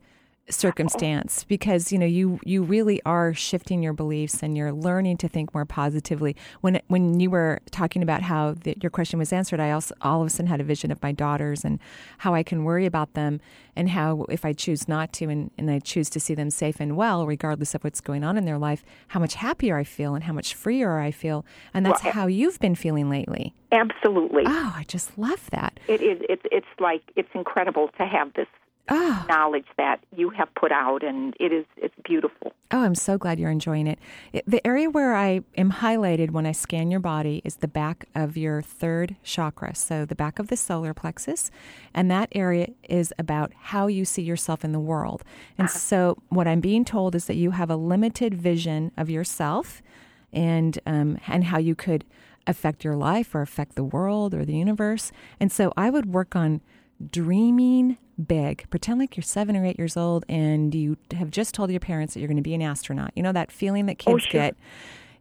circumstance because you know you you really are shifting your beliefs and you're learning to think more positively. When when you were talking about how the, your question was answered i also all of a sudden had a vision of my daughters and how i can worry about them and how if i choose not to and, and i choose to see them safe and well regardless of what's going on in their life how much happier i feel and how much freer i feel. And that's Well, how you've been feeling lately. Absolutely. Oh i just love that. It is it's it's like it's incredible to have this oh. knowledge that you have put out and it is it's beautiful Oh, I'm so glad you're enjoying it. it. The area where I am highlighted when I scan your body is the back of your third chakra, so the back of the solar plexus. And that area is about how you see yourself in the world. And so, what I'm being told is that you have a limited vision of yourself and, um, and how you could affect your life or affect the world or the universe. And so, I would work on dreaming big. Pretend like you're seven or eight years old and you have just told your parents that you're going to be an astronaut. You know that feeling that kids sure. get.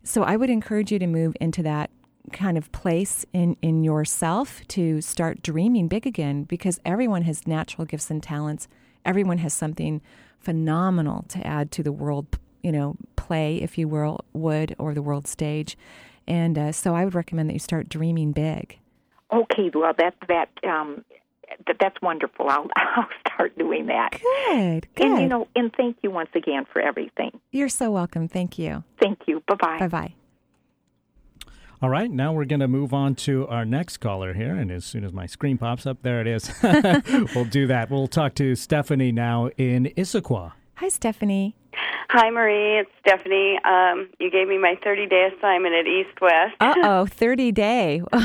So I would encourage you to move into that kind of place in in yourself to start dreaming big again because everyone has natural gifts and talents. Everyone has something phenomenal to add to the world, you know, play if you will would or the world stage. And uh, so I would recommend that you start dreaming big. okay well that that um that, that's wonderful i'll i'll start doing that Good. Good. and you know and thank you once again for everything You're so welcome. Thank you. thank you bye-bye Bye bye. All right, now we're going to move on to our next caller here. And as soon as my screen pops up, there it is. we'll do that. We'll talk to Stephanie now in Issaquah. Hi, Stephanie. Hi, Marie. It's Stephanie. Um, you gave me my 30 day assignment at East West Uh oh, 30 day. of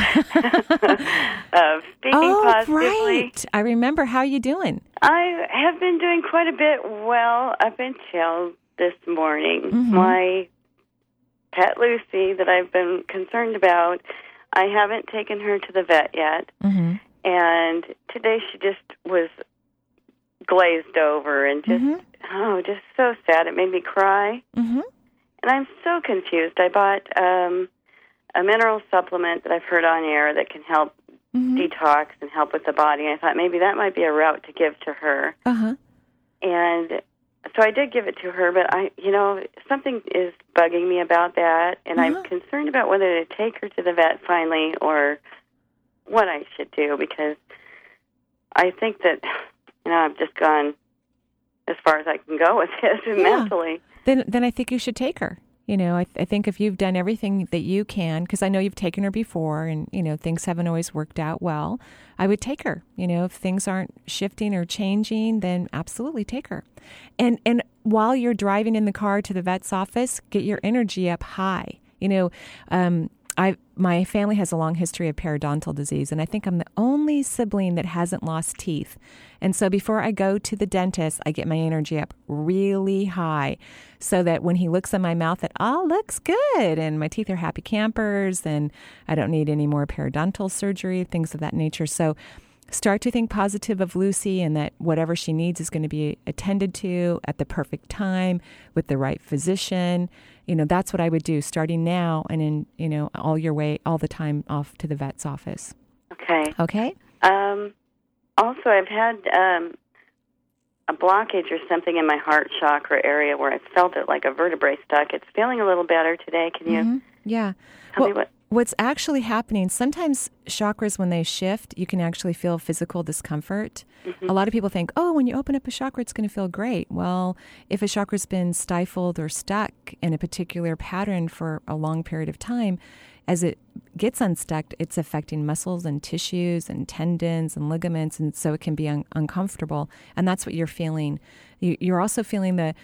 speaking oh, positively. right. I remember. How are you doing? I have been doing quite a bit well up until this morning. Mhm. My pet Lucy, that I've been concerned about, I haven't taken her to the vet yet. Mm-hmm. And today she just was glazed over and just, Mhm. oh, just so sad. It made me cry. Mm-hmm. And I'm so confused. I bought um, a mineral supplement that I've heard on air that can help Mm-hmm. detox and help with the body. I thought maybe that might be a route to give to her. Uh huh. And so I did give it to her, but I, you know, something is bugging me about that, and Uh-huh. I'm concerned about whether to take her to the vet finally or what I should do because I think that, you know, I've just gone as far as I can go with this Yeah. mentally. Then, then I think you should take her. You know, I, I think if you've done everything that you can, because I know you've taken her before, and you know things haven't always worked out well. I would take her. You know, if things aren't shifting or changing, then absolutely take her. And and while you're driving in the car to the vet's office, get your energy up high. You know, um, I my family has a long history of periodontal disease, and I think I'm the only sibling that hasn't lost teeth. And so before I go to the dentist, I get my energy up really high, so that when he looks in my mouth, it all looks good, and my teeth are happy campers, and I don't need any more periodontal surgery, things of that nature. So start to think positive of Lucy and that whatever she needs is going to be attended to at the perfect time with the right physician. You know, that's what I would do starting now and in, you know, all your way, all the time off to the vet's office. Okay. Okay? Um, also, I've had um, a blockage or something in my heart chakra area where I felt it like a vertebrae stuck. It's feeling a little better today. Can you Mhm. Yeah. tell me what? What's actually happening, sometimes chakras, when they shift, you can actually feel physical discomfort. Mm-hmm. A lot of people think, oh, when you open up a chakra, it's going to feel great. Well, if a chakra's been stifled or stuck in a particular pattern for a long period of time, as it gets unstuck, it's affecting muscles and tissues and tendons and ligaments, and so it can be un- uncomfortable. And that's what you're feeling. You, you're also feeling the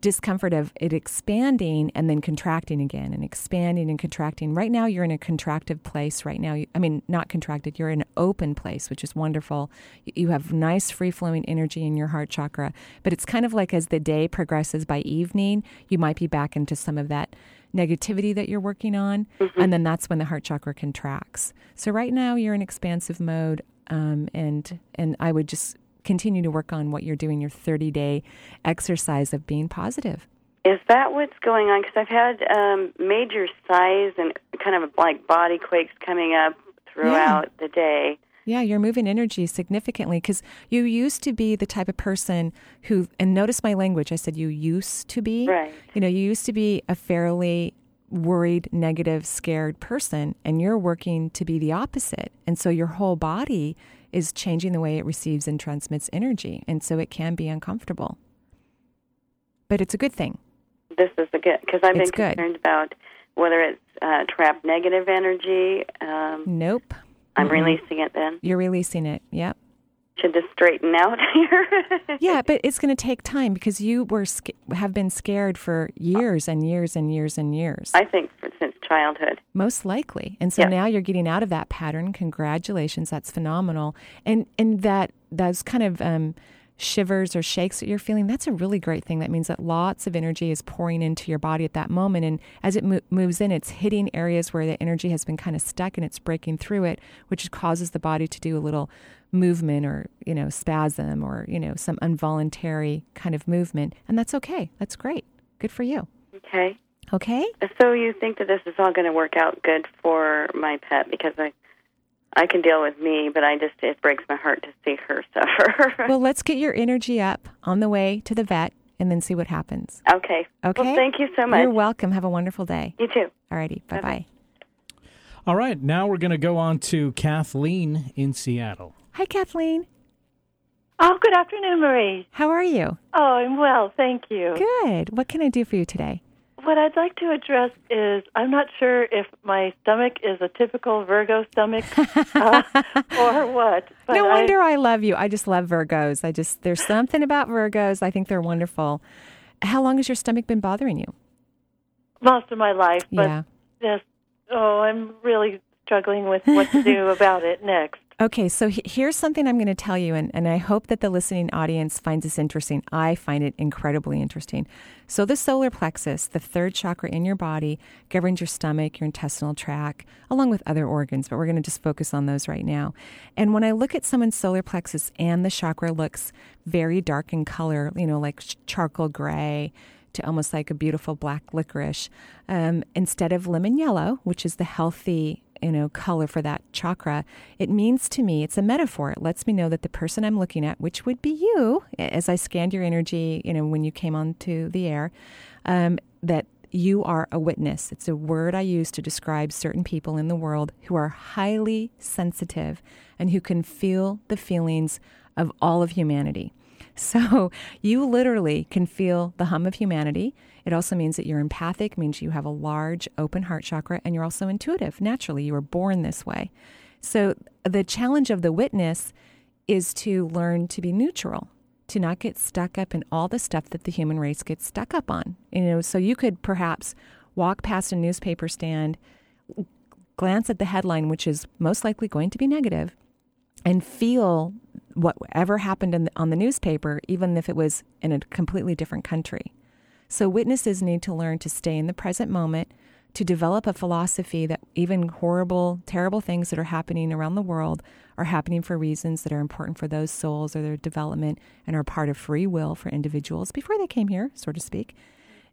discomfort of it expanding and then contracting again and expanding and contracting. Right now, you're in a contractive place. Right now, I mean, not contracted, you're in an open place, which is wonderful. You have nice free flowing energy in your heart chakra. But it's kind of like as the day progresses by evening, you might be back into some of that negativity that you're working on. And then that's when the heart chakra contracts. So right now, you're in expansive mode. Um, and and I would just continue to work on what you're doing, your 30 day exercise of being positive. Is that what's going on? Because I've had um, major sighs and kind of like body quakes coming up throughout the day. Yeah, you're moving energy significantly because you used to be the type of person who, and notice my language, I said you used to be. Right. You know, you used to be a fairly worried, negative, scared person, and you're working to be the opposite. And so your whole body is changing the way it receives and transmits energy. And so it can be uncomfortable. But it's a good thing. This is a good, because I've It's been good. concerned about whether it's uh, trapped negative energy. Um, Nope. I'm Mm-mm. releasing it then. You're releasing it. Yep. Should just straighten out here? yeah, but it's going to take time because you were have been scared for years and years and years and years. I think for, since childhood. Most likely. And so Yeah. now you're getting out of that pattern. Congratulations, that's phenomenal. And and that those kind of um, shivers or shakes that you're feeling, that's a really great thing. That means that lots of energy is pouring into your body at that moment. And as it mo- moves in, it's hitting areas where the energy has been kind of stuck and it's breaking through it, which causes the body to do a little movement or, you know, spasm or, you know, some involuntary kind of movement. And that's okay. That's great. Good for you. Okay. Okay? So you think that this is all going to work out good for my pet because I, I can deal with me, but I just it breaks my heart to see her suffer. well, let's get your energy up on the way to the vet and then see what happens. okay. Okay. Well, thank you so much. You're welcome. Have a wonderful day. You too. Alrighty. Bye bye. All right, now we're going to go on to Kathleen in Seattle. Hi, Kathleen. Oh, good afternoon, Marie. How are you? Oh, I'm well, thank you. Good. What can I do for you today? What I'd like to address is I'm not sure if my stomach is a typical Virgo stomach uh, or what. But no I- wonder I love you. I just love Virgos. I just there's something about Virgos. I think they're wonderful. How long has your stomach been bothering you? most of my life, but Yeah. this, oh, I'm really struggling with what to do about it next. Okay, so he- here's something I'm going to tell you, and, and I hope that the listening audience finds this interesting. I find it incredibly interesting. So, the solar plexus, the third chakra in your body, governs your stomach, your intestinal tract, along with other organs, but we're going to just focus on those right now. And when I look at someone's solar plexus and the chakra looks very dark in color, you know, like ch- charcoal gray, to almost like a beautiful black licorice um, instead of lemon yellow, which is the healthy you know color for that chakra. It means to me it's a metaphor. It lets me know that the person I'm looking at, which would be you, as I scanned your energy, you know, when you came onto the air, um, that you are a witness. It's a word I use to describe certain people in the world who are highly sensitive and who can feel the feelings of all of humanity. So you literally can feel the hum of humanity. It also means that you're empathic, means you have a large open heart chakra, and you're also intuitive. Naturally, you were born this way. So the challenge of the witness is to learn to be neutral, to not get stuck up in all the stuff that the human race gets stuck up on. You know, so you could perhaps walk past a newspaper stand, glance at the headline, which is most likely going to be negative, and feel whatever happened the, on the newspaper, even if it was in a completely different country. So, witnesses need to learn to stay in the present moment, to develop a philosophy that even horrible, terrible things that are happening around the world are happening for reasons that are important for those souls or their development and are part of free will for individuals before they came here, so to speak.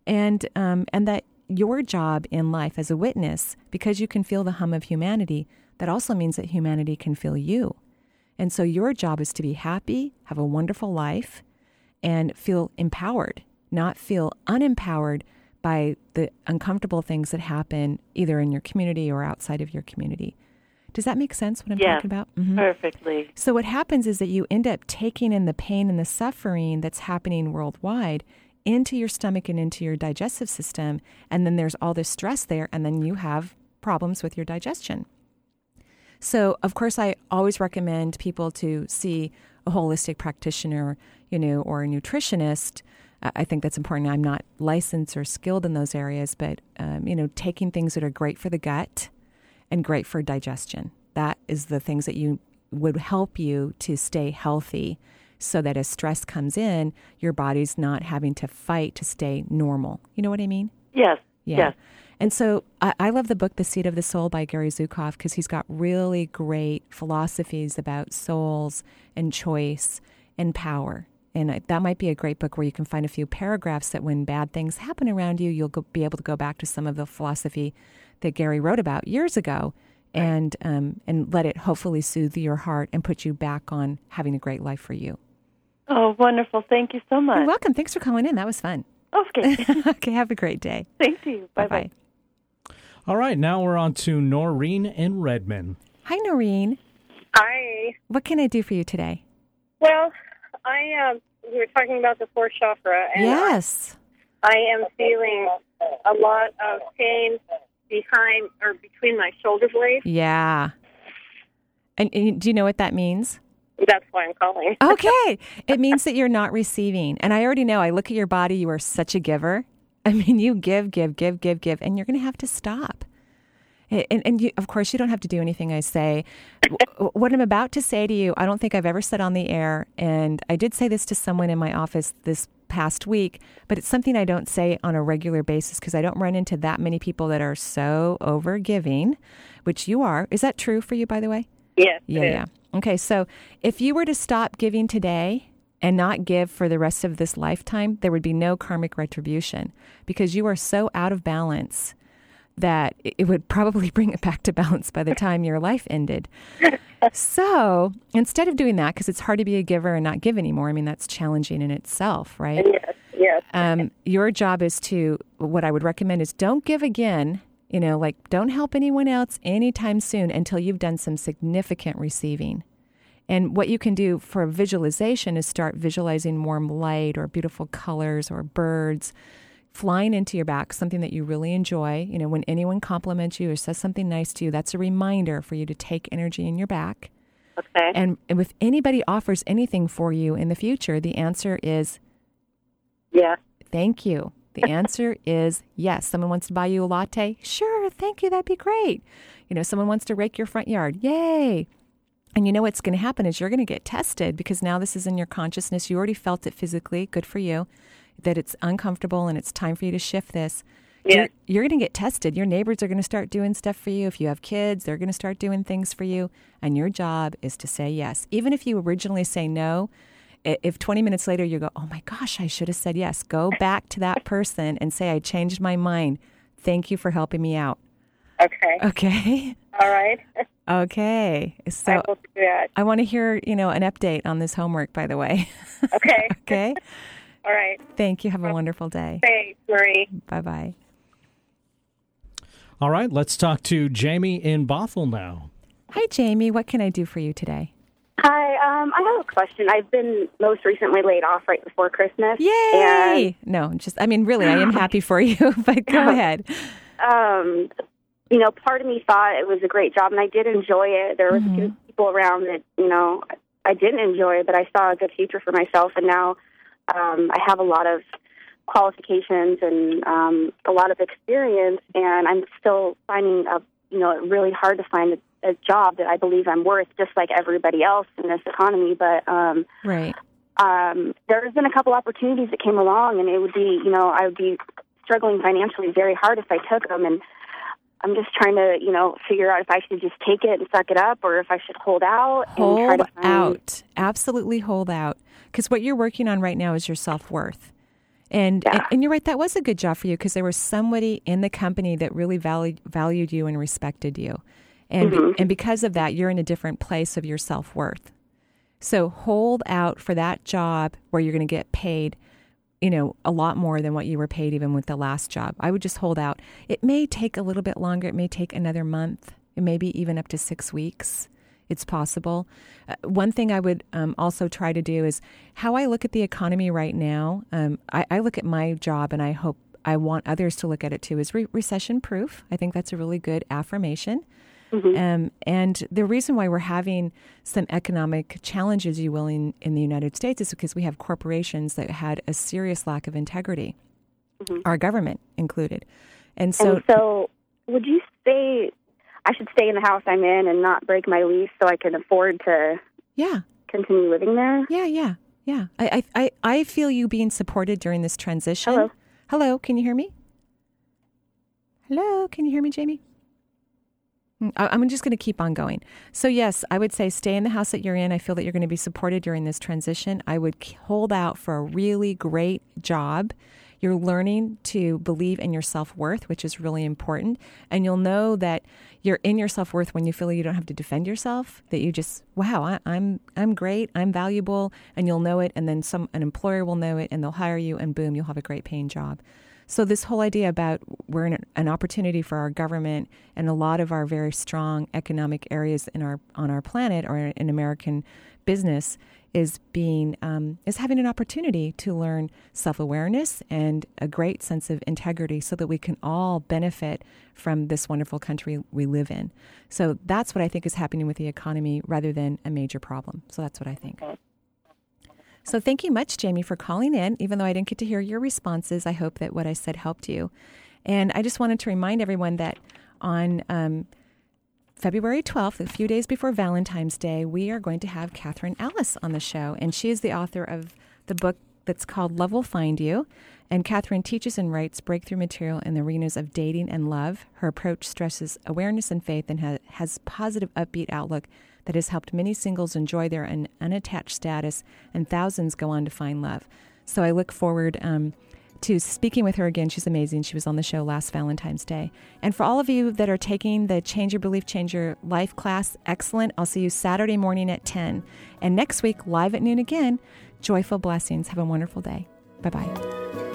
And, um, and that your job in life as a witness, because you can feel the hum of humanity, that also means that humanity can feel you. And so your job is to be happy, have a wonderful life, and feel empowered, not feel unempowered by the uncomfortable things that happen either in your community or outside of your community. Does that make sense what I'm Yes, talking about? Mhm. perfectly. So what happens is that you end up taking in the pain and the suffering that's happening worldwide into your stomach and into your digestive system, and then there's all this stress there, and then you have problems with your digestion. So, of course, I always recommend people to see a holistic practitioner, you know, or a nutritionist. I think that's important. I'm not licensed or skilled in those areas, but um, you know, taking things that are great for the gut and great for digestion. That is the things that you would help you to stay healthy, so that as stress comes in, your body's not having to fight to stay normal. You know what I mean? Yes. Yeah. Yes. And so I, I love the book The Seat of the Soul by Gary Zukav because he's got really great philosophies about souls and choice and power. And that might be a great book where you can find a few paragraphs that when bad things happen around you, you'll go, be able to go back to some of the philosophy that Gary wrote about years ago and, um, and let it hopefully soothe your heart and put you back on having a great life for you. Oh, wonderful. Thank you so much. You're welcome. Thanks for calling in. That was fun. Okay. okay, have a great day. Thank you. Bye bye. All right, now we're on to Noreen in Redmond. Hi, Noreen. Hi. What can I do for you today? Well, I um, we were talking about the fourth chakra, and yes. I am feeling a lot of pain behind or between my shoulder blades. Yeah. And, and do you know what that means? That's why I'm calling. Okay. it means that you're not receiving. And I already know, I look at your body, you are such a giver. I mean, you give, give, give, give, give, and you're going to have to stop. And, and you, of course, you don't have to do anything I say. What I'm about to say to you, I don't think I've ever said on the air. And I did say this to someone in my office this past week, but it's something I don't say on a regular basis because I don't run into that many people that are so over giving, which you are. Is that true for you, by the way? Yes. Yeah, yeah. Okay, so if you were to stop giving today and not give for the rest of this lifetime, there would be no karmic retribution because you are so out of balance that it would probably bring it back to balance by the time your life ended. so instead of doing that, because it's hard to be a giver and not give anymore, I mean, that's challenging in itself, right? Yes. Yes. um, your job is to what I would recommend is don't give again. You know, like don't help anyone else anytime soon until you've done some significant receiving. And what you can do for visualization is start visualizing warm light or beautiful colors or birds flying into your back, something that you really enjoy. You know, when anyone compliments you or says something nice to you, that's a reminder for you to take energy in your back. Okay. And, and if anybody offers anything for you in the future, the answer is Yeah. Thank you. The answer is yes. Someone wants to buy you a latte? Sure, thank you. That'd be great. You know, someone wants to rake your front yard? Yay. And you know what's going to happen is you're going to get tested because now this is in your consciousness. You already felt it physically. Good for you. That it's uncomfortable and it's time for you to shift this. Yeah. You're, you're going to get tested. Your neighbors are going to start doing stuff for you. If you have kids, they're going to start doing things for you. And your job is to say yes. Even if you originally say no, if 20 minutes later you go, oh my gosh, I should have said yes, go back to that person and say, I changed my mind. Thank you for helping me out. Okay. Okay. All right. Okay. So that. I want to hear, you know, an update on this homework, by the way. Okay. okay. All right. Thank you. Have a wonderful day. Thanks, Marie. Bye bye. All right, let's talk to Jamie in Bothell now. Hi, Jamie. What can I do for you today? Hi, um, I have a question. I've been most recently laid off right before Christmas. Yay! No, just, I mean, really, I am happy for you, but go ahead. Um, you know, part of me thought it was a great job, and I did enjoy it. There was Mm-hmm. people around that, you know, I didn't enjoy, but I saw a good future for myself, and now um, I have a lot of qualifications and um, a lot of experience, and I'm still finding a, you know really hard to find a, a job that I believe I'm worth, just like everybody else in this economy. But um, Right. um, there's been a couple opportunities that came along, and it would be, you know, I would be struggling financially very hard if I took them, and I'm just trying to, you know, figure out if I should just take it and suck it up, or if I should hold out and try Hold to find. out. Absolutely hold out. Because what you're working on right now is your self worth. And, and and you're right, that was a good job for you because there was somebody in the company that really valued valued you and respected you. And Mhm. and because of that, you're in a different place of your self worth. So hold out for that job where you're going to get paid, you know, a lot more than what you were paid even with the last job. I would just hold out. It may take a little bit longer. It may take another month. It may be even up to six weeks. It's possible. Uh, one thing I would um, also try to do is how I look at the economy right now. Um, I, I look at my job and I hope I want others to look at it too is re- recession proof. I think that's a really good affirmation. Um, and the reason why we're having some economic challenges, you will, in, in the United States is because we have corporations that had a serious lack of integrity, our government included. And so, and so, would you say I should stay in the house I'm in and not break my lease so I can afford to yeah continue living there? Yeah, yeah, yeah. I, I, I, I feel you being supported during this transition. Hello. Hello, can you hear me? Hello, can you hear me, Jamie? I'm just going to keep on going. So, yes, I would say stay in the house that you're in. I feel that you're going to be supported during this transition. I would hold out for a really great job. You're learning to believe in your self worth, which is really important. And you'll know that you're in your self worth when you feel you don't have to defend yourself, that you just, wow, I, I'm, I'm great, I'm valuable, and you'll know it. And then some, an employer will know it and they'll hire you, and boom, you'll have a great paying job. So this whole idea about we're in an opportunity for our government and a lot of our very strong economic areas in our on our planet or in American business is being um, is having an opportunity to learn self awareness and a great sense of integrity, so that we can all benefit from this wonderful country we live in. So that's what I think is happening with the economy, rather than a major problem. So that's what I think. So thank you much, Jamie, for calling in. Even though I didn't get to hear your responses, I hope that what I said helped you. And I just wanted to remind everyone that on um, February 12th, a few days before Valentine's Day, we are going to have Catherine Ellis on the show. And she is the author of the book that's called Love Will Find You. And Catherine teaches and writes breakthrough material in the arenas of dating and love. Her approach stresses awareness and faith and ha- has positive, upbeat outlook that has helped many singles enjoy their un- unattached status, and thousands go on to find love. So I look forward um, to speaking with her again. She's amazing. She was on the show last Valentine's Day. And for all of you that are taking the Change Your Belief, Change Your Life class, excellent. I'll see you Saturday morning at 10. And next week, live at noon again, joyful blessings. Have a wonderful day. Bye bye.